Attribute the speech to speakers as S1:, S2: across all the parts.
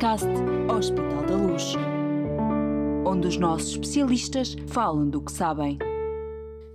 S1: podcast Hospital da Luz, onde os nossos especialistas falam do que sabem.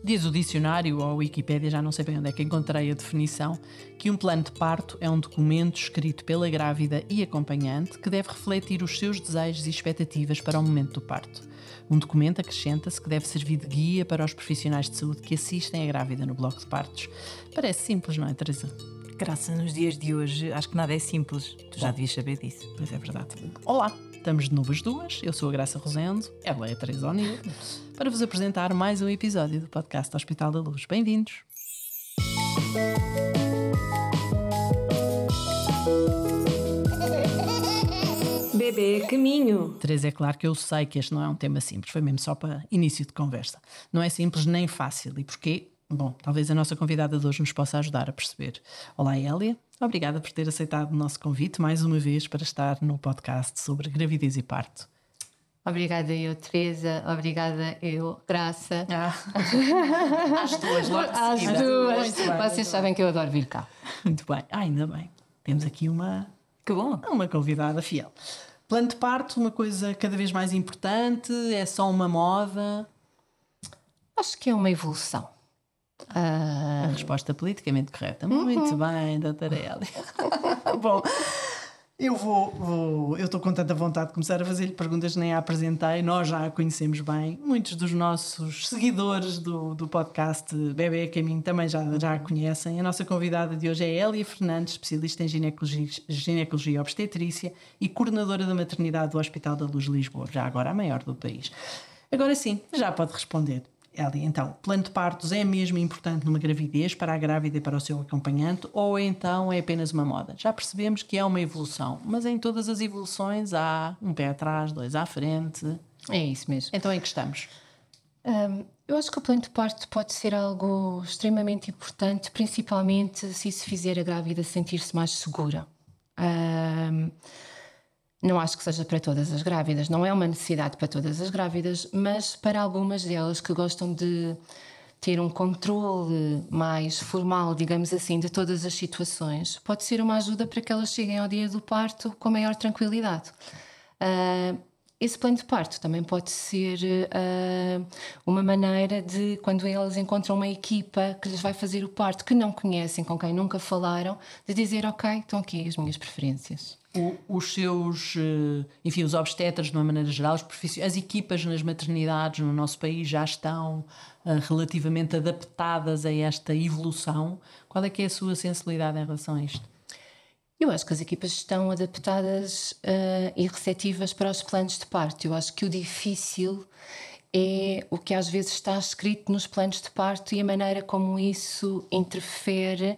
S2: Diz o dicionário ou a Wikipédia, já não sei bem onde é que encontrei a definição, que um plano de parto é um documento escrito pela grávida e acompanhante que deve refletir os seus desejos e expectativas para o momento do parto. Um documento acrescenta-se que deve servir de guia para os profissionais de saúde que assistem a grávida no bloco de partos. Parece simples, não é, Teresa?
S3: Graças nos dias de hoje, acho que nada é simples. Tu já devias saber disso.
S2: Pois é verdade. Olá, estamos de novo as duas. Eu sou a Graça Rosendo, ela é a Teresa O'Neill, para vos apresentar mais um episódio do podcast Hospital da Luz. Bem-vindos!
S4: Bebê caminho.
S2: Teresa, é claro que eu sei que este não é um tema simples, foi mesmo só para início de conversa. Não é simples nem fácil. E porquê? Bom, talvez a nossa convidada de hoje nos possa ajudar a perceber. Olá, Hélia. Obrigada por ter aceitado o nosso convite mais uma vez para estar no podcast sobre gravidez e parto.
S4: Obrigada eu, Teresa. Obrigada eu, Graça.
S2: Ah, às duas, logo
S4: Às duas. Vocês sabem que eu adoro vir cá.
S2: Muito bem, ah, ainda bem. Temos aqui uma,
S3: Que bom!
S2: uma convidada fiel. Plano de parto, uma coisa cada vez mais importante, é só uma moda.
S4: Acho que é uma evolução.
S2: A resposta politicamente correta. Muito bem, doutora Hélia. Bom, eu vou, vou eu estou com tanta vontade de começar a fazer-lhe perguntas nem a apresentei, nós já a conhecemos bem. Muitos dos nossos seguidores do, do podcast Bebê a Caminho também já, já a conhecem. A nossa convidada de hoje é Hélia Fernandes, especialista em ginecologia, ginecologia e obstetrícia e coordenadora da maternidade do Hospital da Luz de Lisboa, já agora a maior do país. Agora sim, já pode responder. Eli, então, plano de partos é mesmo importante numa gravidez para a grávida e para o seu acompanhante ou então é apenas uma moda? Já percebemos que é uma evolução, mas em todas as evoluções há um pé atrás, dois à frente.
S4: É isso mesmo.
S2: Então em que estamos?
S4: Hum, eu acho que o plano de parto pode ser algo extremamente importante, principalmente se isso fizer a grávida sentir-se mais segura. Hum, não acho que seja para todas as grávidas, não é uma necessidade para todas as grávidas, mas para algumas delas que gostam de ter um controle mais formal, digamos assim, de todas as situações, pode ser uma ajuda para que elas cheguem ao dia do parto com maior tranquilidade. Ah, esse plano de parto também pode ser ah, uma maneira de, quando elas encontram uma equipa que lhes vai fazer o parto que não conhecem, com quem nunca falaram, de dizer: Ok, estão aqui as minhas preferências.
S2: O- os seus, eh, enfim, os obstetras de uma maneira geral, as equipas nas maternidades no nosso país já estão eh, relativamente adaptadas a esta evolução. Qual é que é a sua sensibilidade em relação a isto?
S4: Eu acho que as equipas estão adaptadas ah, e receptivas para os planos de parto. Eu acho que o difícil é o que às vezes está escrito nos planos de parto e a maneira como isso interfere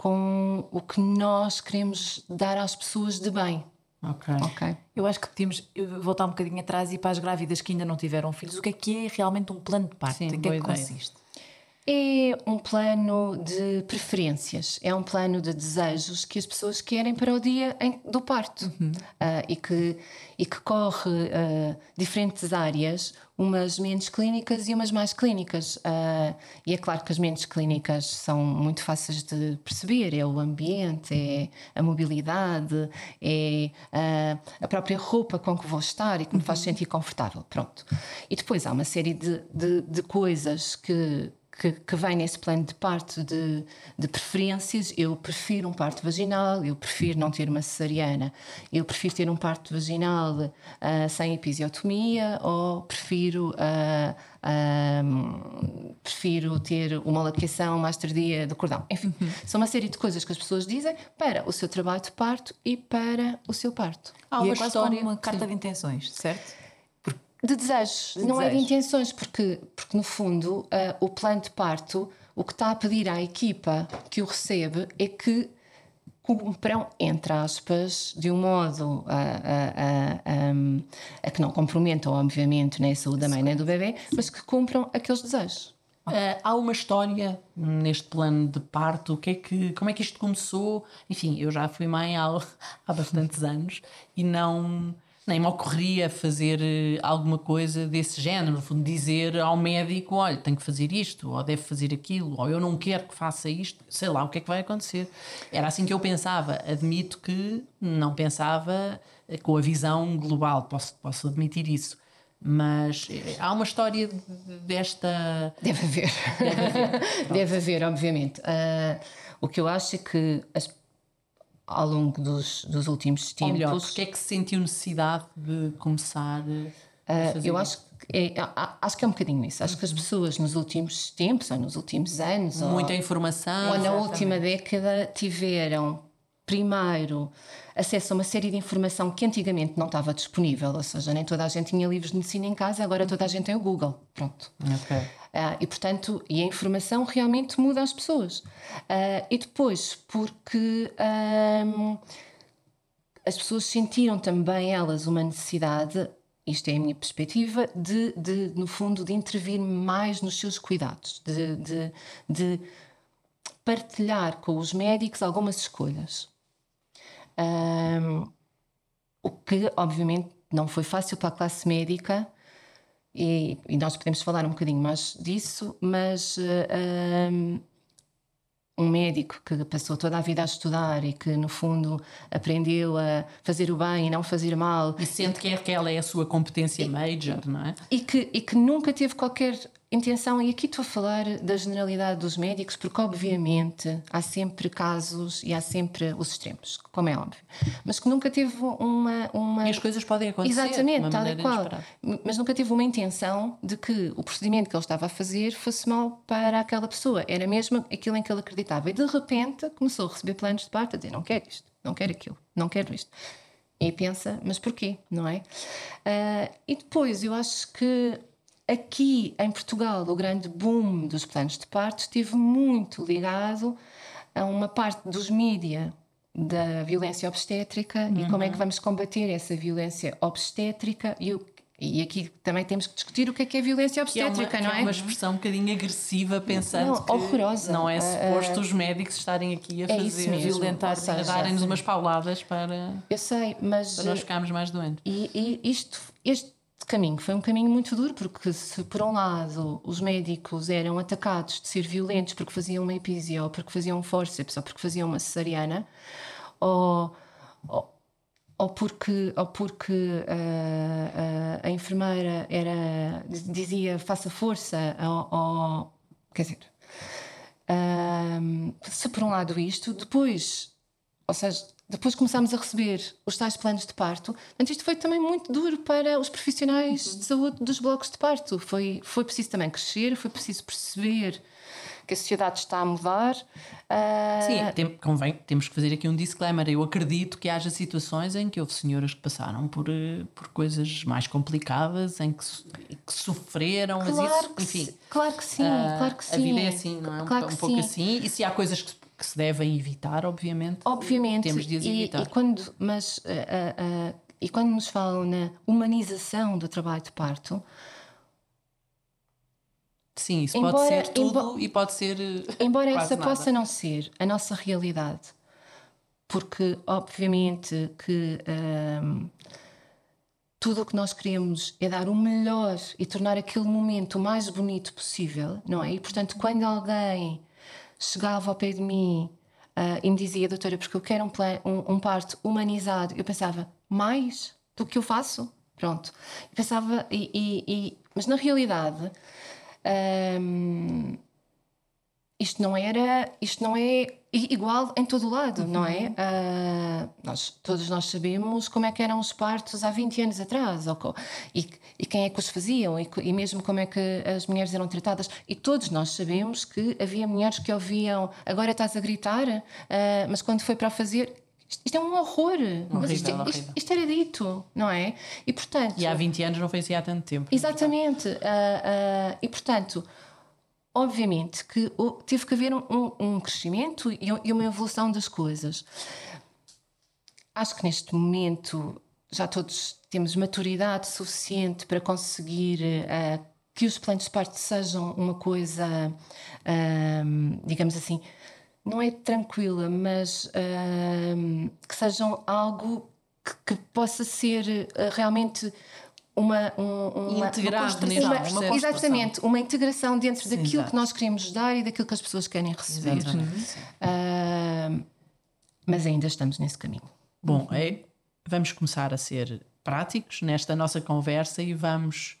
S4: com o que nós queremos dar às pessoas de bem.
S2: Ok.
S4: Ok?
S3: Eu acho que temos voltar um bocadinho atrás e para as grávidas que ainda não tiveram filhos, o que é que é realmente um plano de parto?
S2: Sim,
S3: em que é que consiste?
S4: É um plano de preferências, é um plano de desejos que as pessoas querem para o dia em- do parto Ah, e, que, e que corre ah, diferentes áreas, umas menos clínicas e umas mais clínicas. Ah, e é claro que as menos clínicas são muito fáceis de perceber: é o ambiente, é a mobilidade, é a própria roupa com que vou estar e que me faz sentir confortável. Pronto. E depois há uma série de, de, de coisas que que, que vem nesse plano de parto de, de preferências. Eu prefiro um parto vaginal, eu prefiro não ter uma cesariana, eu prefiro ter um parto vaginal ah, sem episiotomia ou prefiro, ah, prefiro ter uma laqueação mais tardia do cordão. Enfim, são uma série de coisas que as pessoas dizem para o seu trabalho de parto e para o seu parto.
S2: Há uma
S3: é quase
S2: história.
S3: uma carta de intenções, certo?
S4: De desejos,
S3: De
S4: não é de
S3: desejos.
S4: intenções, porque, porque no fundo ah, o plano de parto o que está a pedir à equipa que o recebe é que cumpram, entre aspas, de um modo a, a, a, a- que não comprometam, obviamente, nem a saúde da mãe nem do bebê, mas que cumpram aqueles desejos.
S2: Ah, há uma história neste plano de parto, o que é que, como é que isto começou? Enfim, eu já fui mãe há, há bastantes anos e não, nem me ocorreria fazer eh, alguma coisa desse género, no fundo, dizer ao médico: olha, tenho que fazer isto, ou deve fazer aquilo, ou eu não quero que faça isto, sei lá o que é que vai acontecer. Era assim que eu pensava. Admito que não pensava eh, com a visão global, posso, posso admitir isso. Mas eh, há uma história desta.
S4: Deve haver. Deve haver, Deve haver obviamente. Uh, o que eu acho é que as ao longo dos, dos últimos tempos. Ou
S2: melhor, porque é que se sentiu necessidade de começar a
S4: uh, Eu acho que, é, acho que é um bocadinho isso. Acho que as pessoas nos últimos tempos, ou nos últimos anos,
S2: muita
S4: ou,
S2: informação,
S4: ou na última década, tiveram primeiro acesso a uma série de informação que antigamente não estava disponível, ou seja, nem toda a gente tinha livros de medicina em casa, agora toda a gente tem o Google. Pronto.
S2: Okay.
S4: Uh, e portanto, e a informação realmente muda as pessoas. Uh, e depois, porque um, as pessoas sentiram também elas uma necessidade, isto é a minha perspectiva, de, de no fundo, de intervir mais nos seus cuidados, de, de, de partilhar com os médicos algumas escolhas. Um, o que, obviamente, não foi fácil para a classe médica, e, e nós podemos falar um bocadinho mais disso, mas um, um médico que passou toda a vida a estudar e que, no fundo, aprendeu a fazer o bem e não fazer mal.
S2: E sente que é que ela é a sua competência major, não é?
S4: E que, e que nunca teve qualquer intenção, e aqui estou a falar da generalidade dos médicos, porque obviamente há sempre casos e há sempre os extremos, como é óbvio, mas que nunca teve uma. uma...
S2: E as coisas podem acontecer.
S4: Exatamente, tal e qual. Mas nunca teve uma intenção de que o procedimento que ele estava a fazer fosse mal para aquela pessoa. Era mesmo aquilo em que ele acreditava. E de repente começou a receber planos de parte a dizer: não quero isto, não quero aquilo, não quero isto. E pensa, mas porquê? Não é? Uh, e depois eu acho que Aqui em Portugal, o grande boom dos planos de parto esteve muito ligado a uma parte dos mídia da violência obstétrica uhum. e como é que uhum. vamos combater essa violência obstétrica e o e aqui também temos que discutir o que é que é violência obstétrica,
S2: é
S4: uma, não é?
S2: É uma expressão um bocadinho agressiva, pensando não, que
S4: horrorosa.
S2: não é suposto uh, os médicos estarem aqui a
S4: é
S2: fazer
S4: violentar,
S2: a darem-nos umas pauladas para,
S4: eu sei, mas,
S2: para nós ficarmos mais doentes.
S4: E, e isto, este caminho foi um caminho muito duro, porque se por um lado os médicos eram atacados de ser violentos porque faziam uma episia, ou porque faziam um forceps, ou porque faziam uma cesariana, ou, ou, ou porque, ou porque uh, uh, a enfermeira era, dizia faça força, ou, ou quer dizer, uh, se por um lado isto, depois, ou seja, depois começámos a receber os tais planos de parto. Portanto, isto foi também muito duro para os profissionais uhum. de saúde dos blocos de parto. Foi, foi preciso também crescer, foi preciso perceber que a sociedade está a mudar. Uh...
S2: Sim, tem, convém, temos que fazer aqui um disclaimer. Eu acredito que haja situações em que houve senhoras que passaram por, eh, por coisas mais complicadas, em que, que sofreram,
S4: claro
S2: mas isso,
S4: que
S2: enfim.
S4: Sim, claro que sim, uh, claro que sim.
S2: A vida é assim, não é?
S4: Claro
S2: um,
S4: um
S2: pouco
S4: sim.
S2: assim. E se há coisas que que se devem evitar, obviamente.
S4: Obviamente.
S2: Temos de as evitar.
S4: E, quando, mas, uh, uh, uh, e quando nos falam na humanização do trabalho de parto.
S2: Sim, isso embora, pode ser tudo e pode ser.
S4: Embora essa
S2: nada.
S4: possa não ser a nossa realidade, porque obviamente que um, tudo o que nós queremos é dar o melhor e tornar aquele momento o mais bonito possível, não é? E portanto, quando alguém chegava ao pé de mim uh, e me dizia, doutora, porque eu quero um, um, um, parto humanizado, eu pensava, mais do que eu faço? Pronto. Eu pensava, e, e, e mas na realidade. Um, isto não era, isto não é igual em todo o lado, uhum. não é? Uh, nós, todos nós sabemos como é que eram os partos há 20 anos atrás, ou, e, e quem é que os faziam, e, e, mesmo como é que as mulheres eram tratadas. E todos nós sabemos que havia mulheres que ouviam agora estás a gritar, uh, mas quando foi para fazer, isto é um horror. Horrível, mas isto, é, isto, isto, era dito, não é? E portanto.
S2: E há 20 anos não foi assim há tanto tempo.
S4: Exatamente. Uh, uh, e portanto, obviamente que teve que haver um, um crescimento e uma evolução das coisas. Acho que neste momento já todos temos maturidade suficiente para conseguir uh, que os planos de parto sejam uma coisa, uh, digamos assim, não é tranquila, mas uh, que sejam algo que, que possa ser uh, realmente uma, um, uma,
S2: Integrado
S4: uma,
S2: neste
S4: uma,
S2: processo.
S4: exatamente uma integração dentro
S2: Sim,
S4: daquilo
S2: exato.
S4: que nós queremos dar e daquilo que as pessoas querem receber. Ah, mas ainda estamos nesse caminho.
S2: Bom, é, vamos começar a ser práticos nesta nossa conversa e vamos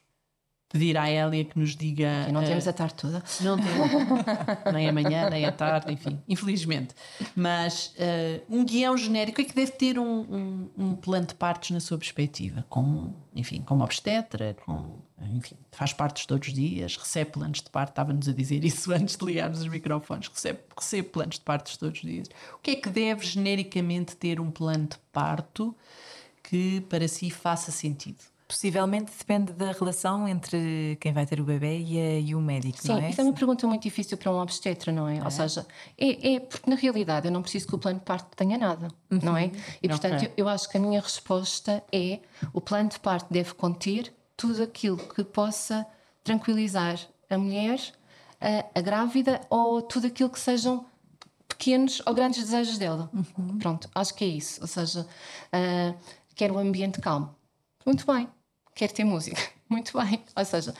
S2: pedir à Hélia que nos diga.
S4: E não
S2: eh,
S4: temos a tarde toda.
S2: Não tem. nem amanhã, nem à tarde, enfim, infelizmente. Mas eh, um guião genérico é que deve ter um, um, um plano de partos na sua perspectiva, com, enfim, como obstetra, com, enfim, faz partos todos os dias, recebe planos de parto, estava-nos a dizer isso antes de ligarmos os microfones, recebe, recebe planos de partos todos os dias. O que é que deve genericamente ter um plano de parto que para si faça sentido?
S3: Possivelmente depende da relação entre quem vai ter o bebê e, e o médico,
S4: Sim,
S3: não é?
S4: isso é uma pergunta muito difícil para um obstetra, não é? Ou seja, é, é porque na realidade eu não preciso que o plano de parto tenha nada, não é? E portanto
S2: Ok.
S4: eu, eu acho que a minha resposta é o plano de parto deve conter tudo aquilo que possa tranquilizar a mulher, a, a grávida ou tudo aquilo que sejam pequenos ou grandes desejos dela. Pronto, acho que é isso. Ou seja, ah, quer um ambiente calmo. Muito bem. Quer ter música. Muito bem. Ou seja,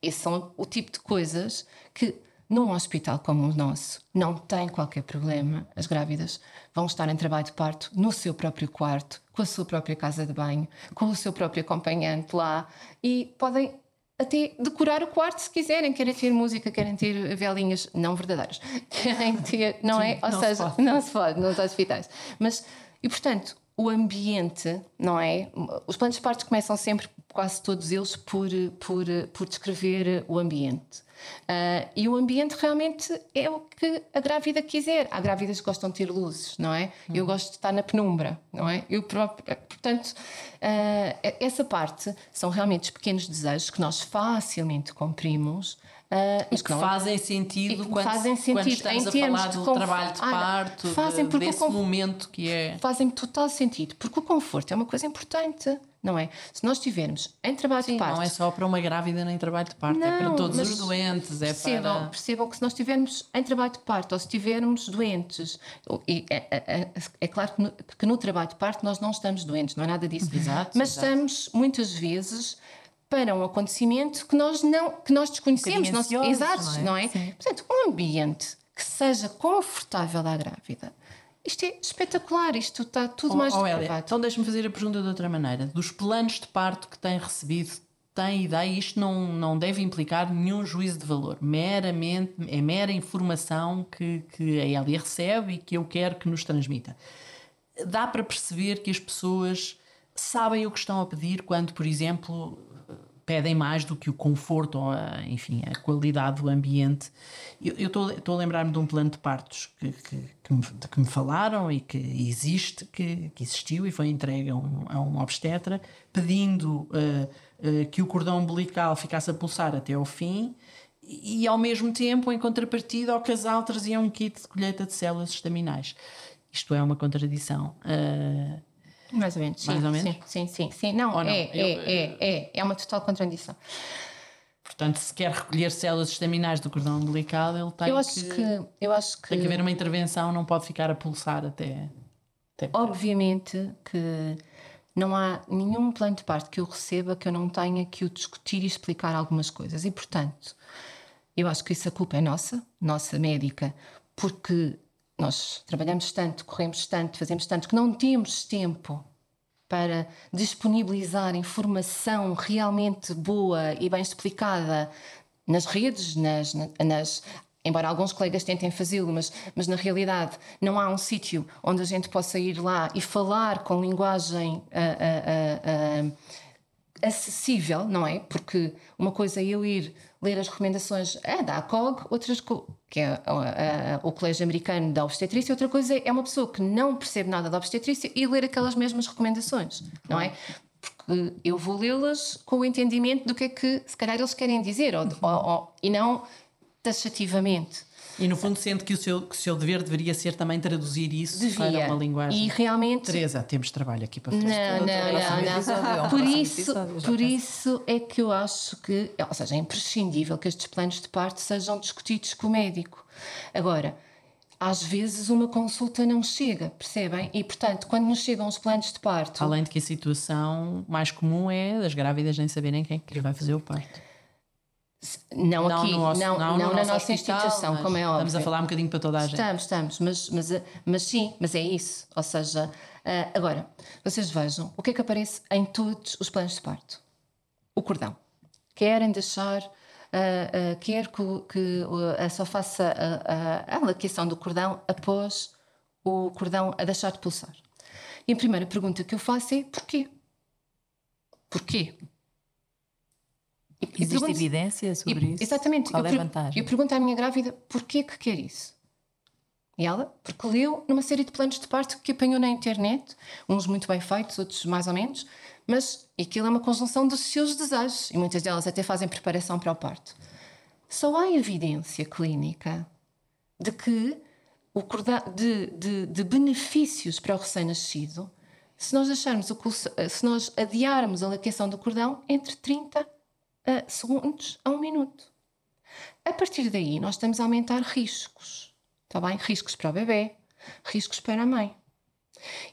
S4: esses são o tipo de coisas que num hospital como o nosso não tem qualquer problema. As grávidas vão estar em trabalho de parto no seu próprio quarto, com a sua própria casa de banho, com o seu próprio acompanhante lá e podem até decorar o quarto se quiserem, querem ter música, querem ter velinhas não verdadeiras, querem ter, não é? Ou
S2: não se
S4: seja,
S2: pode.
S4: não se pode nos hospitais. Mas, e portanto, o ambiente, não é? Os planos de parto começam sempre, quase todos eles, por, por, por descrever o ambiente. Ah, e o ambiente realmente é o que a grávida quiser. Há grávidas que gostam de ter luzes, não é? Eu gosto de estar na penumbra, não é? Eu próprio, portanto, ah, essa parte são realmente os pequenos desejos que nós facilmente cumprimos. Ah, mas
S2: que
S4: não-
S2: fazem sentido
S4: que
S2: quando,
S4: fazem
S2: quando
S4: sentido
S2: estamos
S4: em
S2: a falar do
S4: conforto.
S2: trabalho de
S4: Ah,
S2: parto,
S4: fazem
S2: de- desse
S4: conf-
S2: momento que é.
S4: fazem total sentido, porque o conforto é uma coisa importante, não é? Se nós estivermos em trabalho de parto,
S2: Não é só para uma grávida nem trabalho de parto, é para
S4: Não,
S2: todos os doentes, é
S4: percebam,
S2: para.
S4: percebam que se nós estivermos em trabalho de parto ou se estivermos doentes, e é, é- é- é claro que no, que no trabalho de parto nós não estamos doentes, não é nada disso.
S2: Exato,
S4: mas
S2: exato.
S4: estamos muitas vezes para um acontecimento que nós não que nós desconhecemos,
S3: Um
S4: não,
S3: bocadinho
S4: exato,
S3: ansiosos,
S4: não
S3: não
S4: é?
S3: é? Sim.
S4: Portanto, um ambiente que seja confortável à grávida. Isto é espetacular, isto está tudo mais
S2: Oh,
S4: que
S2: Hélia,
S4: provado.
S2: então deixa-me fazer a pergunta de outra maneira. Dos planos de parto que tem recebido, tem ideia? Isto não, não deve implicar nenhum juízo de valor. Meramente, é mera informação que, que a Hélia recebe e que eu quero que nos transmita. Dá para perceber que as pessoas sabem o que estão a pedir quando, por exemplo, pedem mais do que o conforto ou a, enfim, a qualidade do ambiente. Eu estou a lembrar-me de um plano de partos que, que, que, me, de que me falaram e que existe, que, que existiu e foi entregue a um, a um obstetra, pedindo eh, eh, que o cordão umbilical ficasse a pulsar até ao fim e, ao mesmo tempo, em contrapartida, ao casal trazia um kit de colheita de células estaminais. Isto é uma contradição. Eh,
S4: Mais ou menos, sim,
S2: Mais ou menos?
S4: sim, sim, sim, sim. Não,
S2: não?
S4: É,
S2: Eu-
S4: é, é, é, é uma total contradição.
S2: Portanto, se quer recolher células estaminais do cordão umbilical, ele tem
S4: eu acho
S2: que,
S4: que, eu acho que,
S2: tem que haver uma intervenção, não pode ficar a pulsar até. até
S4: obviamente que não há nenhum plano de parto que eu receba que eu não tenha que o discutir e explicar algumas coisas. E portanto, eu acho que isso a culpa é nossa, nossa médica, porque nós trabalhamos tanto, corremos tanto, fazemos tanto que não temos tempo para disponibilizar informação realmente boa e bem explicada nas redes, nas, nas embora alguns colegas tentem fazê-lo, mas, mas na realidade não há um sítio onde a gente possa ir lá e falar com linguagem ah, ah, ah, acessível, não é? Porque uma coisa é eu ir ler as recomendações ah, da ACOG, outras que é ah, ah, o Colégio Americano da Obstetrícia, outra coisa é uma pessoa que não percebe nada da obstetrícia e ler aquelas mesmas recomendações, não é? Porque eu vou lê-las com o entendimento do que é que se calhar eles querem dizer ou- ou- ou- e não taxativamente.
S2: E no fundo, sente que o, seu, que o seu dever deveria ser também traduzir isso
S4: Devia.
S2: para uma linguagem.
S4: E realmente
S2: Teresa, temos trabalho aqui para fazer.
S4: Não, não, não,
S3: é
S4: não.
S3: um
S4: Por isso, por isso é que eu acho que, ou seja, é imprescindível que estes planos de parto sejam discutidos com o médico. Agora, às vezes uma consulta não chega, percebem? E portanto, quando nos chegam os planos de parto,
S2: Além de que a situação mais comum é das grávidas nem saberem quem é que vai fazer o parto.
S4: Não, aqui,
S2: no nosso-
S4: não, não,
S2: no
S4: na nossa
S2: hospital,
S4: instituição, como é óbvio.
S2: Estamos a falar um bocadinho para toda a gente.
S4: Estamos, estamos, mas, mas, mas sim, mas é isso. Ou seja, ah, agora, vocês vejam o que é que aparece em todos os planos de parto: o cordão. Querem deixar, ah, ah, quer que, que a só faça a, a, a laqueação do cordão após o cordão a deixar de pulsar. E a primeira pergunta que eu faço é: porquê? Porquê?
S3: Existe evidência sobre
S4: e-
S3: isso?
S4: Exatamente.
S3: Qual
S4: eu,
S3: é a vantagem?
S4: eu pergunto à minha grávida porquê que quer isso. E ela, porque leu numa série de planos de parto que apanhou na internet, uns muito bem feitos, outros mais ou menos, mas aquilo é uma conjunção dos seus desejos e muitas delas até fazem preparação para o parto. Só há evidência clínica de que o de, de- de benefícios para o recém-nascido se nós deixarmos o se nós adiarmos a laqueação do cordão entre 30 a segundos a um minuto. A partir daí, nós estamos a aumentar riscos. Está bem? Riscos para o bebê, riscos para a mãe.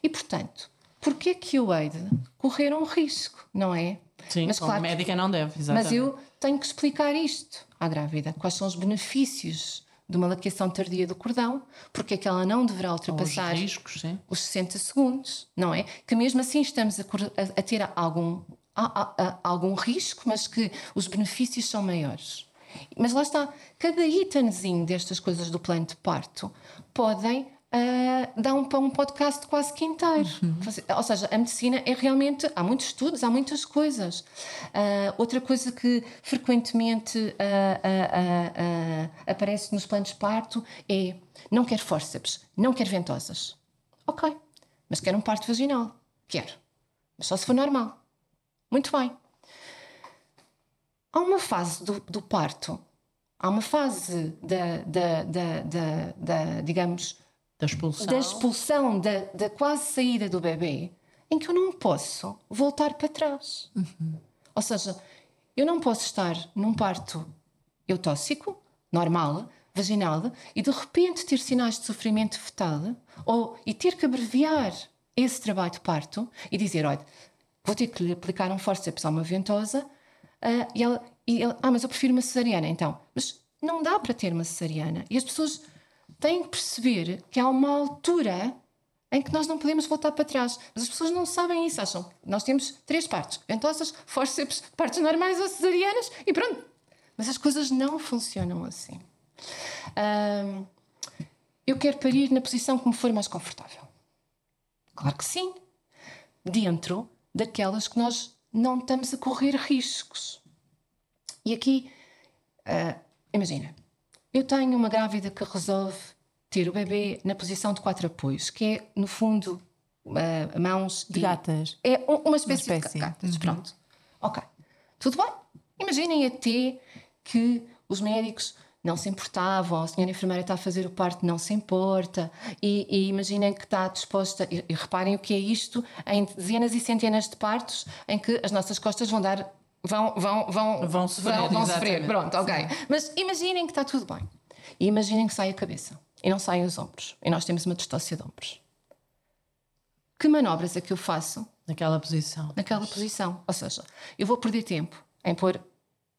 S4: E, portanto, porquê que eu hei de correr um risco, não é?
S2: Sim,
S4: Mas
S2: como
S4: claro-
S2: médica não deve, exatamente.
S4: Mas eu tenho que explicar isto à grávida. Quais são os benefícios de uma laqueação tardia do cordão, porque é que ela não deverá
S2: Os
S4: ultrapassar
S2: riscos, sim.
S4: os 60 segundos, não é? Que mesmo assim estamos a- a ter algum, a- a- a- algum risco, mas que os benefícios são maiores. Mas lá está, cada itemzinho destas coisas do plano de parto podem ah, dar um, para um podcast quase que inteiro. Fazer- Ou seja, a medicina é realmente. Há muitos estudos, há muitas coisas. Ah, outra coisa que frequentemente ah, aparece nos planos de parto é: não quero fórceps, não quero ventosas. Ok, mas quero um parto vaginal. Quero. Mas só se for normal. Muito bem. Há uma fase do, do parto, há uma fase da, da, da, da, da, digamos,
S2: Da expulsão.
S4: da expulsão, da, da quase saída do bebê, em que eu não posso voltar para trás. Ou seja, eu não posso estar num parto eutóxico, normal, vaginal, e de repente ter sinais de sofrimento fetal, ou e ter que abreviar esse trabalho de parto e dizer: olha, vou ter que lhe aplicar um forceps a uma ventosa, ah, e ela, e ela, ah, mas eu prefiro uma cesariana, então. Mas não dá para ter uma cesariana. E as pessoas têm que perceber que há uma altura em que nós não podemos voltar para trás. Mas as pessoas não sabem isso, acham que nós temos três partes: ventosas, forceps, partes normais ou cesarianas, e pronto. Mas as coisas não funcionam assim. Eu quero parir na posição que me for mais confortável. Claro que sim. Dentro daquelas que nós não estamos a correr riscos. E aqui, ah, imagina, eu tenho uma grávida que resolve ter o bebê na posição de quatro apoios, que é, no fundo, ah, mãos
S3: De
S4: e-
S3: gatas.
S4: é um- uma espécie,
S3: Uma espécie.
S4: de gatas. Pronto. Ok. Tudo bem. Imaginem até que os médicos não se importavam, a senhora enfermeira está a fazer o parto, não se importa, e, e imaginem que está disposta, e, e reparem o que é isto, em dezenas e centenas de partos em que as nossas costas vão dar. Vão, vão, vão,
S2: Vão sofrer,
S4: vão, vão sofrer. Pronto, ok. Mas imaginem que está tudo bem. E imaginem que sai a cabeça e não saem os ombros. E nós temos uma distócia de ombros. Que manobras é que eu faço
S2: Naquela posição.
S4: naquela posição. Ou seja, eu vou perder tempo em pôr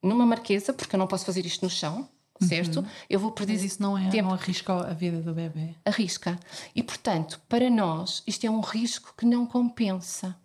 S4: numa marquesa, porque eu não posso fazer isto no chão, certo? Eu vou perder
S2: Mas isso não é,
S4: tempo.
S2: não arrisca a vida do bebê.
S4: Arrisca. E, portanto, para nós, isto é um risco que não compensa.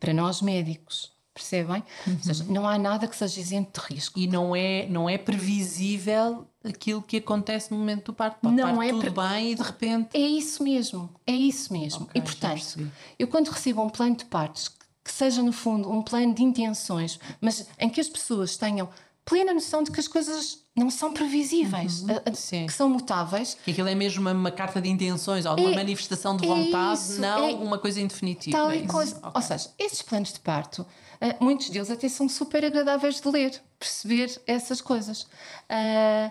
S4: Para nós médicos. Percebem? Ou seja, não há nada que seja isento de risco.
S2: E não é, não é previsível aquilo que acontece no momento do parto. Pode
S4: Não é
S2: tudo
S4: pre-
S2: bem e de repente.
S4: É isso mesmo, é isso mesmo.
S2: Ok,
S4: e portanto, eu quando recebo um plano de partos que seja no fundo um plano de intenções, mas em que as pessoas tenham plena noção de que as coisas não são previsíveis, a- a-
S2: Uhum.
S4: Que são mutáveis,
S2: Que aquilo é mesmo uma, uma carta de intenções ou de uma
S4: É-
S2: manifestação de
S4: é
S2: vontade,
S4: isso,
S2: não
S4: é-
S2: uma coisa indefinitiva.
S4: tal
S2: é
S4: e coisa.
S2: Ok.
S4: Ou seja, esses planos de parto, ah, muitos deles até são super agradáveis de ler, perceber essas coisas. Ah,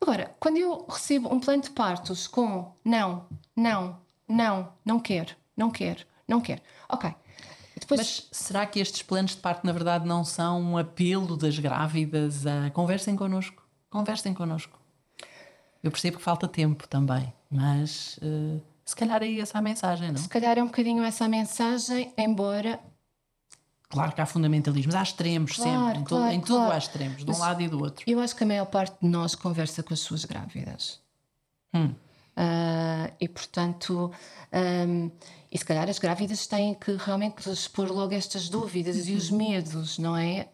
S4: agora, quando eu recebo um plano de partos com não, não, não, não quero, não quero, não quero, ok. Depois,
S2: Mas será que estes planos de parto, na verdade, não são um apelo das grávidas a conversem connosco? Conversem connosco. Eu percebo que falta tempo também, mas uh, se calhar é essa a mensagem, não?
S4: Se calhar é um bocadinho essa a mensagem, embora.
S2: Claro que há fundamentalismos, há extremos
S4: Claro,
S2: sempre, em,
S4: claro,
S2: tudo, em tudo
S4: claro.
S2: há extremos, de um
S4: Mas-
S2: lado e do outro.
S4: Eu acho que a maior parte de nós conversa com as suas grávidas.
S2: Hum.
S4: Ah, e portanto, ahm, e se calhar as grávidas têm que realmente expor logo estas dúvidas e os medos, não é?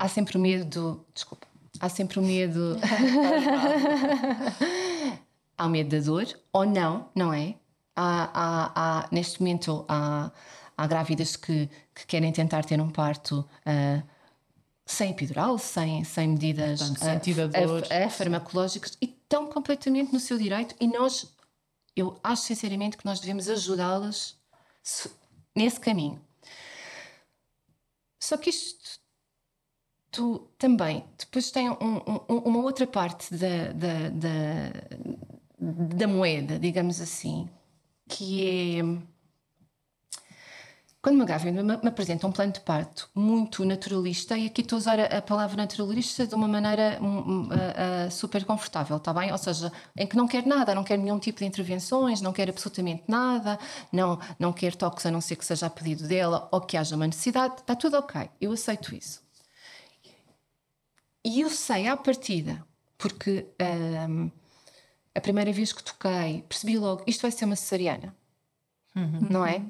S4: Há sempre o medo, desculpa, há sempre o medo. há o medo da dor, ou não, não é? Há, há, há- neste momento há, há grávidas que, que querem tentar ter um parto ah, sem epidural, sem, sem medidas
S2: Portanto,
S4: ah,
S2: a
S4: farmacológicas e estão completamente no seu direito e nós, eu acho sinceramente que nós devemos ajudá-las se- nesse caminho. Só que isto tu também depois tem um- um- uma outra parte da, da, da, da moeda, digamos assim, que é quando uma grávida me, me apresenta um plano de parto muito naturalista, e aqui estou a usar a, a palavra naturalista de uma maneira ah, super confortável, está bem? Ou seja, em que não quer nada, não quer nenhum tipo de intervenções, não quer absolutamente nada, não, não quer toques a não ser que seja a pedido dela ou que haja uma necessidade, está tudo ok, eu aceito isso. E eu sei à partida, porque hum, a primeira vez que toquei, percebi logo, isto vai ser uma cesariana, não é?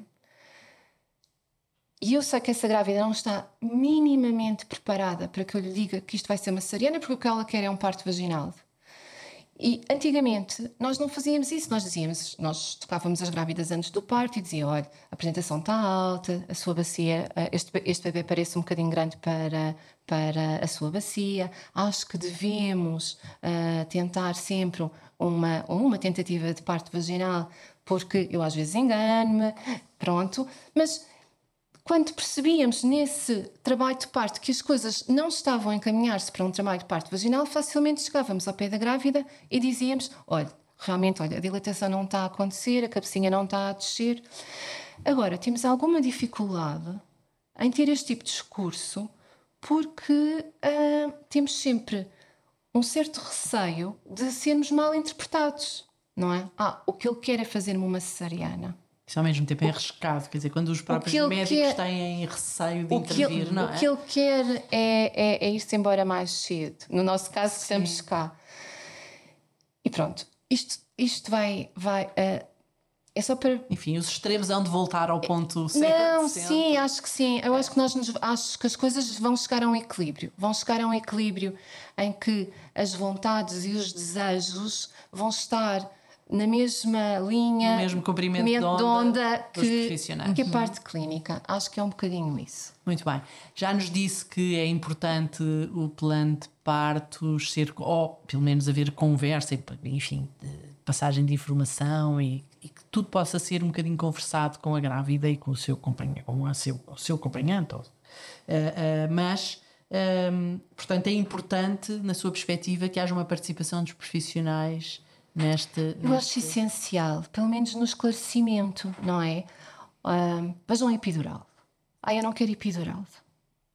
S4: E eu sei que essa grávida não está minimamente preparada para que eu lhe diga que isto vai ser uma cesariana, porque o que ela quer é um parto vaginal. E antigamente nós não fazíamos isso, nós dizíamos, nós tocávamos as grávidas antes do parto e dizia, olha, a apresentação está alta, a sua bacia, eh, este, este bebê parece um bocadinho grande para, para a sua bacia, acho que devemos ah, tentar sempre uma, uma tentativa de parto vaginal, porque eu às vezes engano-me, pronto, mas quando percebíamos nesse trabalho de parto que as coisas não estavam a encaminhar-se para um trabalho de parto vaginal, facilmente chegávamos ao pé da grávida e dizíamos: olha, realmente, olha, a dilatação não está a acontecer, a cabecinha não está a descer. Agora, temos alguma dificuldade em ter este tipo de discurso porque ah, temos sempre um certo receio de sermos mal interpretados, não é? Ah, o que ele quer é fazer-me uma cesariana.
S2: Isso ao mesmo tempo é arriscado, quer dizer, quando os próprios médicos
S4: quer-
S2: têm receio de
S4: O
S2: intervir,
S4: ele,
S2: não
S4: o
S2: é?
S4: que ele quer é, é, é ir-se embora mais cedo. No nosso caso, estamos cá. E pronto, isto, isto vai. vai eh, é só para.
S2: Enfim, os extremos hão de voltar ao ponto certo.
S4: Não, sim, acho que sim. Eu acho que nós nos- acho que as coisas vão chegar a um equilíbrio. Vão chegar a um equilíbrio em que as vontades e os desejos vão estar na mesma linha,
S2: No mesmo comprimento de
S4: de
S2: onda
S4: que, que a parte clínica. Acho que é um bocadinho isso.
S2: Muito bem. Já nos disse que é importante o plano de partos ser, ou pelo menos haver conversa, enfim, passagem de informação e, e que tudo possa ser um bocadinho conversado com a grávida e com o seu companheiro, com a seu, o seu acompanhante. Ah, ah, mas, ahm, portanto, é importante, na sua perspectiva, que haja uma participação dos profissionais
S4: Eu acho essencial, pelo menos no esclarecimento, não é? Ahm, vejam a epidural. Ah, eu não quero epidural.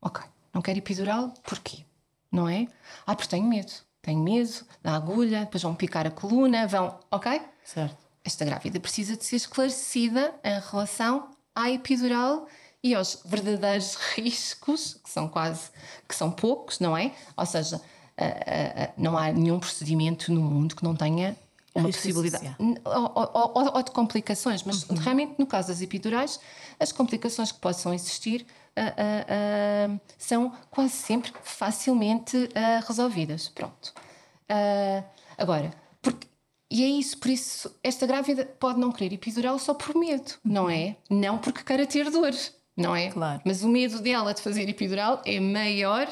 S4: Ok, não quero epidural, porquê? Não é? Ah, porque tenho medo. Tenho medo da agulha, depois vão picar a coluna, vão. Ok?
S2: Certo.
S4: Esta grávida precisa de ser esclarecida em relação à epidural e aos verdadeiros riscos, que são quase, que são poucos, não é? Ou seja, ah, ah, ah, não há nenhum procedimento no mundo que não tenha uma
S2: Risco
S4: possibilidade ou, ou- ou- de complicações, mas realmente no caso das epidurais, as complicações que possam existir ah, ah, ah, são quase sempre facilmente resolvidas. Pronto. Agora, porque, e é isso, por isso, esta grávida pode não querer epidural só por medo, não é? Não porque queira ter dor, não é?
S3: Claro.
S4: Mas o medo dela de fazer epidural é maior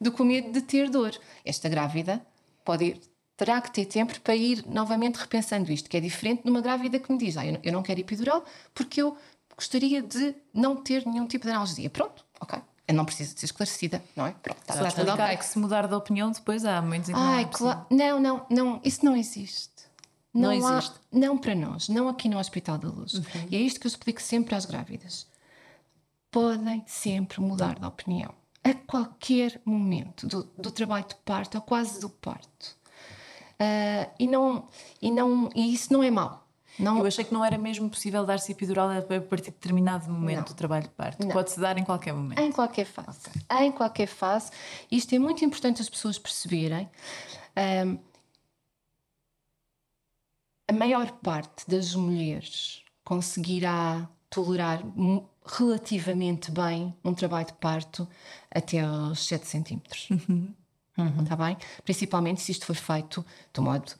S4: do que o medo de ter dor. Esta grávida pode ir, terá que ter tempo para ir novamente repensando isto, que é diferente de uma grávida que me diz: ah, eu não- não quero epidural porque eu gostaria de não ter nenhum tipo de analgesia. Pronto, ok. Eu não preciso de ser esclarecida, não é? Pronto, está tudo
S3: que se mudar de opinião depois há não
S4: Ai, claro. Não, não, não, isso não existe.
S2: Não
S4: há-
S2: existe.
S4: não para nós, não aqui no Hospital da Luz.
S3: Uhum.
S4: E é isto que eu explico sempre às grávidas. Podem sempre mudar de opinião. a qualquer momento do, do trabalho de parto, ou quase do parto. Uh, e, não, e, não, e isso não é mau. Não,
S3: Eu achei que não era mesmo possível dar-se epidural a partir de determinado momento
S4: Não.
S3: do trabalho de parto. Pode-se dar em qualquer momento.
S4: Em qualquer fase. Em qualquer fase. Isto é muito importante as pessoas perceberem. Ahm, a maior parte das mulheres conseguirá tolerar relativamente bem um trabalho de parto até aos 7 centímetros. Está bem? Principalmente se isto for feito de um modo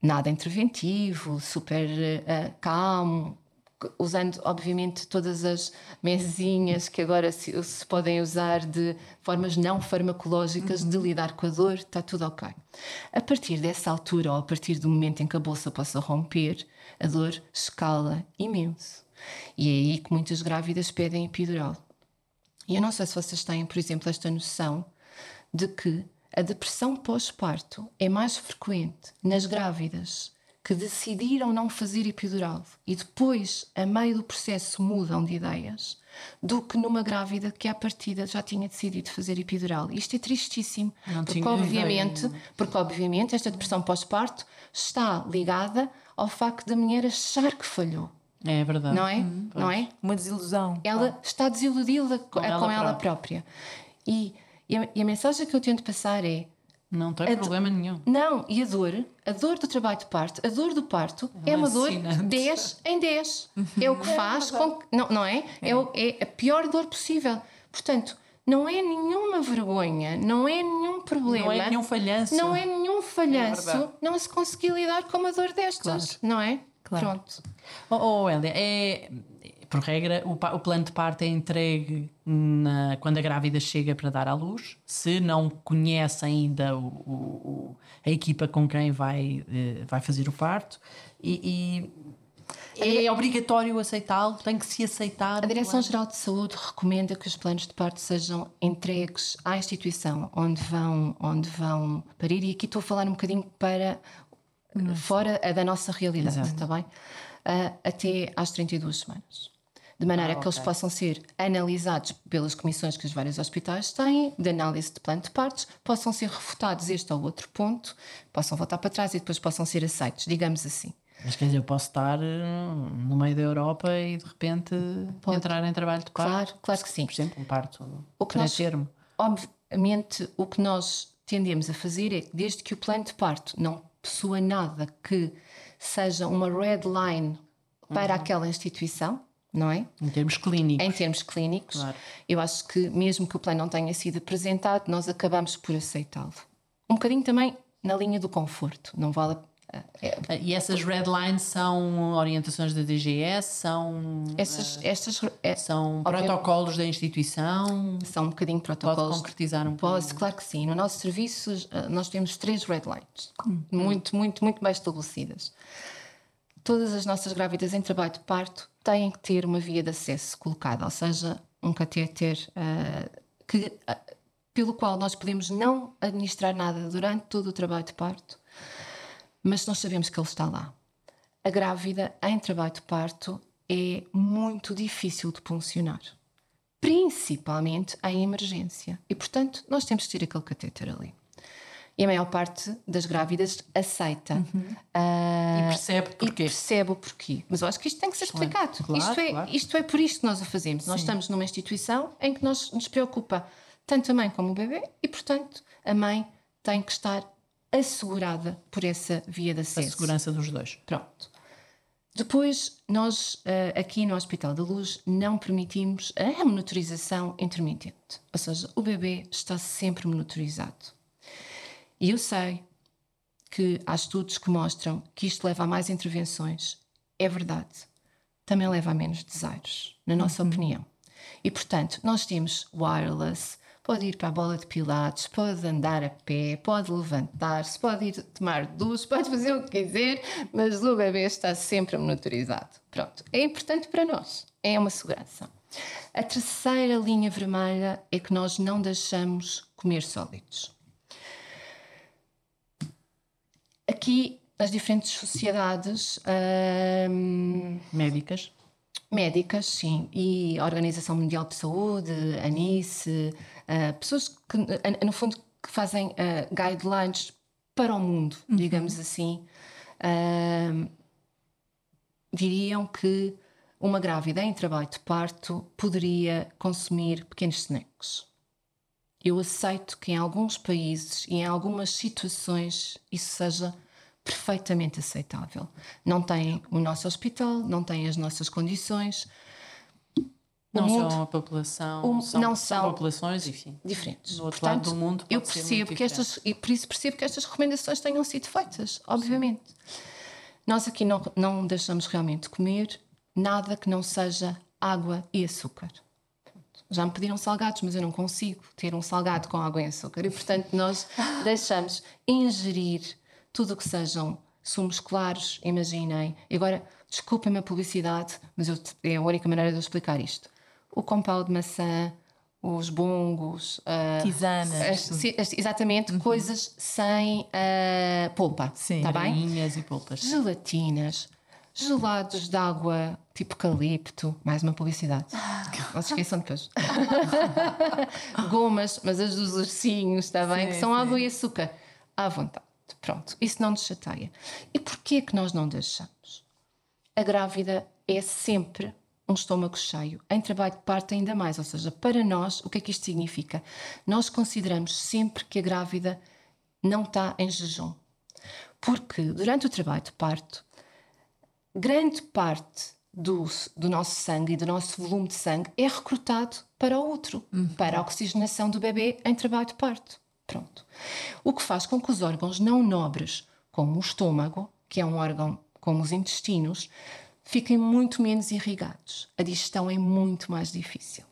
S4: nada interventivo, super eh, calmo, usando obviamente todas as mesinhas que agora se, se podem usar de formas não farmacológicas de lidar com a dor, está tudo ok. A partir dessa altura, ou a partir do momento em que a bolsa possa romper, a dor escala imenso. E é aí que muitas grávidas pedem epidural. E eu não sei se vocês têm, por exemplo, esta noção de que a depressão pós-parto é mais frequente nas grávidas que decidiram não fazer epidural e depois, a meio do processo, mudam de ideias, do que numa grávida que à partida já tinha decidido fazer epidural. Isto é tristíssimo,
S2: Não
S4: porque obviamente,
S2: ideia.
S4: porque obviamente esta depressão pós-parto está ligada ao facto da mulher achar que falhou,
S2: É verdade.
S4: não é? não é?
S3: Uma desilusão.
S4: Ela está desiludida com,
S2: ela
S4: com ela
S2: própria.
S4: própria. E, e, a, e a mensagem que eu tento passar é:
S2: Não tem problema nenhum.
S4: não, e a dor, a dor do trabalho de parto, a dor do parto é uma dor
S2: Alucinante.
S4: 10 em 10. É o que faz com que. Não, não é? É, o- é a pior dor possível. Portanto, não é nenhuma vergonha, não é nenhum problema.
S2: Não é nenhum falhanço.
S4: Não é nenhum falhanço
S2: verdade.
S4: não se conseguir lidar com uma dor destas, não é?
S3: Claro.
S4: Pronto.
S2: Oh, oh Hélia, é, por regra, o, o plano de parto é entregue na- quando a grávida chega para dar à luz. Se não conhece ainda o- o- a equipa com quem vai, eh, vai fazer o parto, e, e é obrigatório aceitá-lo, tem que se aceitar.
S4: A Direção-Geral de Saúde recomenda que os planos de parto sejam entregues à instituição onde vão, onde vão parir, e aqui estou a falar um bocadinho para fora da nossa realidade,
S2: Exato.
S4: está bem? Ah, até às 32 semanas. De maneira
S2: Ah,
S4: que eles possam ser analisados pelas comissões que os vários hospitais têm, de análise de plano de partos, possam ser refutados este ou outro ponto, possam voltar para trás e depois possam ser aceitos, digamos assim.
S2: Mas quer dizer, eu posso estar eh, no meio da Europa e de repente entrar em trabalho de parto.
S4: Claro, claro que sim.
S2: Por exemplo, um parto
S4: O que nós-
S2: termo.
S4: Obviamente, o que nós tendemos a fazer é que, desde que o plano de parto não possua nada que seja uma red line para aquela instituição, não é?
S2: Em termos clínicos.
S4: Em termos clínicos,
S2: Claro.
S4: eu acho que, mesmo que o plano não tenha sido apresentado, nós acabamos por aceitá-lo. Um bocadinho também na linha do conforto, não vale. a- é-
S2: E essas red lines são orientações da DGS, são,
S4: essas, estas é-
S2: são protocolos da instituição.
S4: são um bocadinho
S2: Pode
S4: protocolos
S2: concretizar um
S4: Posso,
S2: pouco.
S4: claro que sim. No nosso serviço eh, nós temos três red lines, muito, muito, muito bem estabelecidas. Todas as nossas grávidas em trabalho de parto têm que ter uma via de acesso colocada, ou seja, um catéter eh, que, eh, pelo qual nós podemos não administrar nada durante todo o trabalho de parto, mas nós sabemos que ele está lá. A grávida em trabalho de parto é muito difícil de funcionar principalmente em emergência. E, portanto, nós temos que ter aquele catéter ali. E a maior parte das grávidas aceita. ah,
S2: E percebe
S4: e
S2: porquê.
S4: percebe o porquê. Mas eu acho que isto tem que ser explicado.
S2: Claro,
S4: isto, é,
S2: claro.
S4: isto é por isto que nós o fazemos. Nós estamos numa instituição em que nós, nos preocupa tanto a mãe como o bebê e, portanto, a mãe tem que estar assegurada por essa via de
S2: A
S4: acesso.
S2: segurança dos dois.
S4: Pronto. Depois, nós eh, aqui no Hospital da Luz não permitimos a monitorização intermitente. Ou seja, o bebê está sempre monitorizado. E eu sei que há estudos que mostram que isto leva a mais intervenções. É verdade. Também leva a menos desaires, na nossa opinião. E, portanto, nós temos wireless, pode ir para a bola de pilates, pode andar a pé, pode levantar-se, pode ir tomar duche, pode fazer o que quiser, mas o bebê está sempre monitorizado. Pronto. É importante para nós. É uma segurança. A terceira linha vermelha é que nós não deixamos comer sólidos. Aqui, as diferentes sociedades hum,
S2: Médicas.
S4: Médicas, sim, e a Organização Mundial de Saúde, a NICE, uh, pessoas que, uh, no fundo, que fazem uh, guidelines para o mundo, uhum. digamos assim, diriam que uma grávida em trabalho de parto poderia consumir pequenos snacks. Eu aceito que em alguns países e em algumas situações isso seja perfeitamente aceitável. Não tem o nosso hospital, não tem as nossas condições.
S2: Não mundo, são a população,
S4: o,
S2: são,
S4: não são,
S2: são populações, enfim,
S4: diferentes.
S2: Do outro
S4: Portanto,
S2: lado do mundo.
S4: eu percebo que estas e por isso percebo que estas recomendações tenham sido feitas, obviamente. Sim. Nós aqui não, não deixamos realmente comer nada que não seja água e açúcar. Já me pediram salgados, mas eu não consigo ter um salgado com água e açúcar. E, portanto, nós deixamos ingerir tudo o que sejam sumos claros, imaginem. E agora, desculpem-me a publicidade, mas eu, é a única maneira de eu explicar isto. O compal de maçã, os bongos,
S3: uh, tisanas,
S4: as, exatamente, uhum. coisas sem uh, polpa.
S2: Sim,
S4: tá bem?
S2: e polpas.
S4: Gelatinas, gelados de água tipo calipto, mais uma publicidade. Não se esqueçam depois. Gomas, mas as dos ursinhos, está bem? Sim, que são sim. água e açúcar. À vontade. Pronto, isso não nos chateia. E porquê que nós não deixamos? A grávida é sempre um estômago cheio, em trabalho de parto ainda mais. Ou seja, para nós, o que é que isto significa? Nós consideramos sempre que a grávida não está em jejum. Porque durante o trabalho de parto, grande parte do, do nosso sangue e do nosso volume de sangue é recrutado para o útero, uhum. para a oxigenação do bebê em trabalho de parto. Pronto. O que faz com que os órgãos não nobres, como o estômago, que é um órgão como os intestinos, fiquem muito menos irrigados. A digestão é muito mais difícil.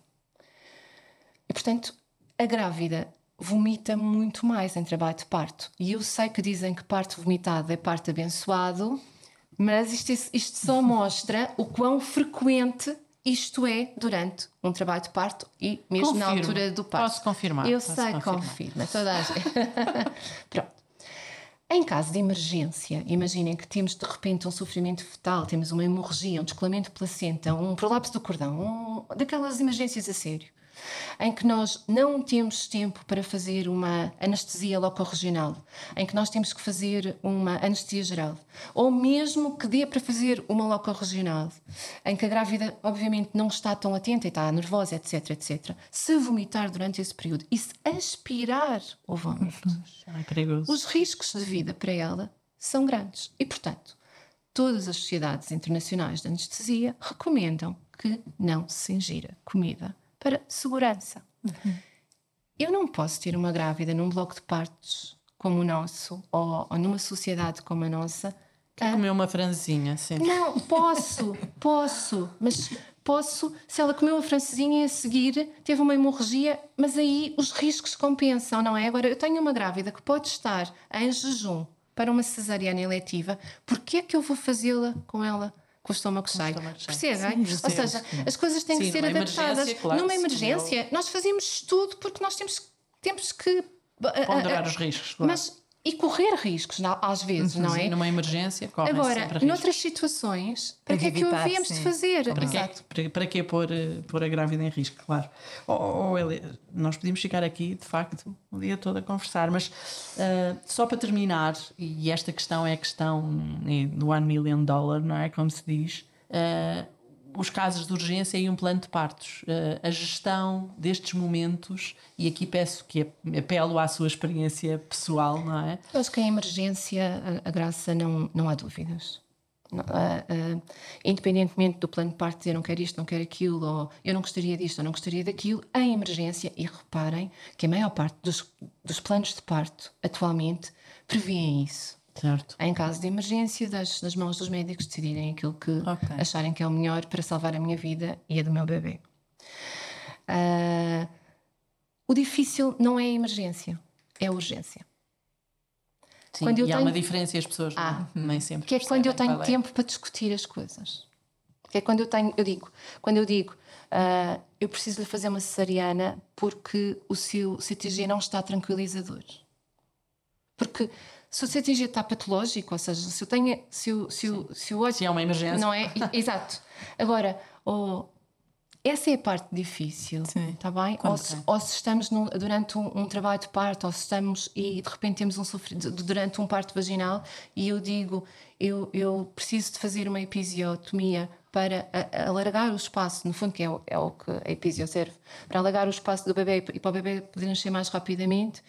S4: E, portanto, a grávida vomita muito mais em trabalho de parto. E eu sei que dizem que parto vomitado é parto abençoado, mas isto, isto só mostra o quão frequente isto é durante um trabalho de parto e mesmo Confirmo. na altura do parto.
S2: Posso confirmar.
S4: Eu
S2: posso
S4: sei,
S2: confirmar.
S4: confirma. Toda a gente. Pronto. Em caso de emergência, imaginem que temos de repente um sofrimento fetal, temos uma hemorragia, um descolamento de placenta, um prolapso do cordão, um, daquelas emergências a sério em que nós não temos tempo para fazer uma anestesia locorregional, em que nós temos que fazer uma anestesia geral, ou mesmo que dê para fazer uma locorregional, em que a grávida, obviamente, não está tão atenta e está nervosa, etc, etc. Se vomitar durante esse período e se aspirar o vômito,
S2: é
S4: os riscos de vida para ela são grandes. E, portanto, todas as sociedades internacionais de anestesia recomendam que não se ingira comida para segurança. Uhum. Eu não posso ter uma grávida num bloco de partos como o nosso, ou, ou numa sociedade como a nossa.
S2: Que a... comer uma franzinha, sim.
S4: Não, posso, posso, mas posso, se ela comeu a francesinha e a seguir teve uma hemorragia, mas aí os riscos compensam, não é? Agora, eu tenho uma grávida que pode estar em jejum para uma cesariana eletiva, porquê é que eu vou fazê-la com ela com o estômago cheio. Percebem? Ou seja, as coisas têm sim, que ser adaptadas.
S2: Claro,
S4: numa emergência, nós fazemos tudo porque nós temos, temos que.
S2: Eh, Ponderar uh, os riscos, claro.
S4: Mas e correr riscos, às vezes, não é?
S2: Numa emergência, corre
S4: Agora, noutras situações, para que é que o havíamos de fazer?
S2: Para
S4: Exato.
S2: Que, para, para que pôr, pôr a grávida em risco, claro. Ou, ou nós podíamos ficar aqui, de facto, o dia todo a conversar, mas uh, só para terminar, e esta questão é a questão do one million dollar, não é? Como se diz. Uh, os casos de urgência e um plano de partos. Uh, a gestão destes momentos, e aqui peço que apelo à sua experiência pessoal, não é?
S4: Eu acho que em emergência, a, a graça, não, não há dúvidas. Uh, uh, independentemente do plano de parto dizer não quero isto, não quero aquilo, ou eu não gostaria disto, ou não gostaria daquilo, em emergência, e reparem que a maior parte dos, dos planos de parto atualmente prevêem isso.
S2: Certo.
S4: Em caso de emergência, deixo nas mãos dos médicos decidirem aquilo que okay. acharem que é o melhor para salvar a minha vida e a do meu bebê. Uh, o difícil não é a emergência, é a urgência.
S2: Sim, quando eu e tenho... há uma diferença e as pessoas ah, nem sempre.
S4: Que é quando eu tenho é. tempo para discutir as coisas. Que é quando eu tenho, eu digo, quando eu digo, uh, eu preciso lhe fazer uma cesariana porque o seu CTG não está tranquilizador. Porque se o CTG está patológico, ou seja, se eu tenho, se eu, se eu, se eu olho,
S2: Se é uma emergência.
S4: não é? Exato. Agora, ou essa é a parte difícil,
S3: Sim.
S4: está bem? Ou se, ou se estamos num- durante um, um trabalho de parto, ou se estamos e de repente temos um sofrimento durante um parto vaginal e eu digo, eu, eu preciso de fazer uma episiotomia para a- a- alargar o espaço, no fundo, que é o, é o que a episio serve, para alargar o espaço do bebê e para o bebê poder nascer mais rapidamente,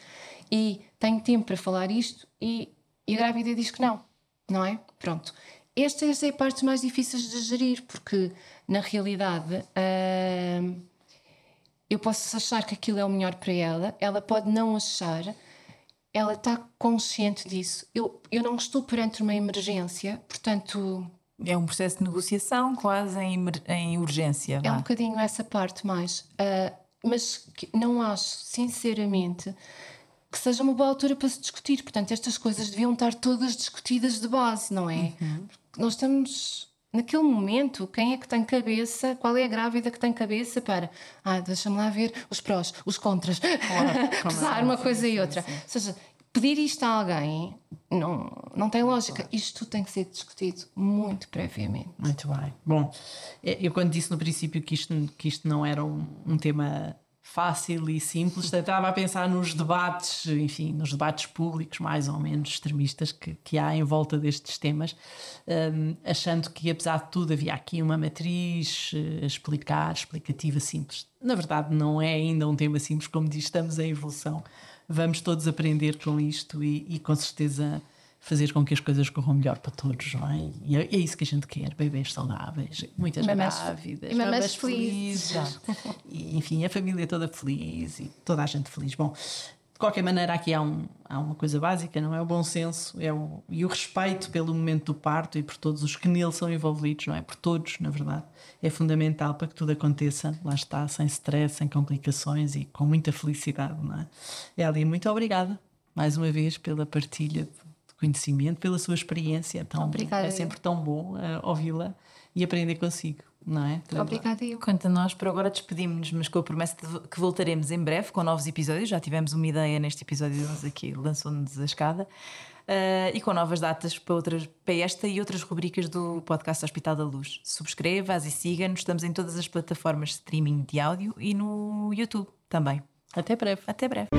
S4: e tenho tempo para falar isto, e, e a grávida diz que não, não é? Pronto. Estas é a parte mais difíceis de gerir, porque na realidade. hum, eu posso achar que aquilo é o melhor para ela, ela pode não achar, ela está consciente disso. Eu, eu não estou perante uma emergência, portanto,
S3: É um processo de negociação quase em, em urgência.
S4: é um bocadinho essa parte mais. Ah, mas não acho, sinceramente, que seja uma boa altura para se discutir. Portanto, estas coisas deviam estar todas discutidas de base, não é? Porque Nós estamos. Naquele momento, quem é que tem cabeça? Qual é a grávida que tem cabeça para. Ah, deixa-me lá ver os prós, os contras, pesar uma coisa e outra. Ou seja, pedir isto a alguém não, não tem lógica. Isto tudo tem que ser discutido muito previamente.
S2: Muito bem. Bom, eu quando disse no princípio que isto, que isto não era um, um tema fácil e simples, estava a pensar nos debates, enfim, nos debates públicos mais ou menos extremistas que, que há em volta destes temas, hum, achando que apesar de tudo havia aqui uma matriz eh, a explicar, explicativa simples. Na verdade, não é ainda um tema simples, como diz, estamos em evolução. Vamos todos aprender com isto e, e com certeza fazer com que as coisas corram melhor para todos, não é? E é, é isso que a gente quer: bebês saudáveis, muitas
S4: Mamães-
S2: grávidas,
S4: e mamães
S2: mamães
S4: felizes.
S2: e, enfim, a família toda feliz e toda a gente feliz. Bom, de qualquer maneira, aqui há, um, há uma coisa básica, não é? O bom senso é o, e o respeito pelo momento do parto e por todos os que nele são envolvidos, não é? Por todos, na verdade. É fundamental para que tudo aconteça, lá está, sem stress, sem complicações e com muita felicidade, não é? Eli, muito obrigada mais uma vez pela partilha conhecimento, pela sua experiência. É tão,
S4: Obrigada,
S2: é sempre tão bom eh, ouvi-la e aprender consigo, não é?
S4: Obrigada, eu.
S3: Quanto a nós, por agora despedimos-nos, mas com a promessa de que voltaremos em breve com novos episódios. Já tivemos uma ideia neste episódio 11 aqui, lançou-nos a escada. Ah, e com novas datas para, outras, para esta e outras rubricas do podcast Hospital da Luz. Subscreva-as e siga-nos. Estamos em todas as plataformas de streaming de áudio e no YouTube também.
S2: Até breve.
S3: Até breve.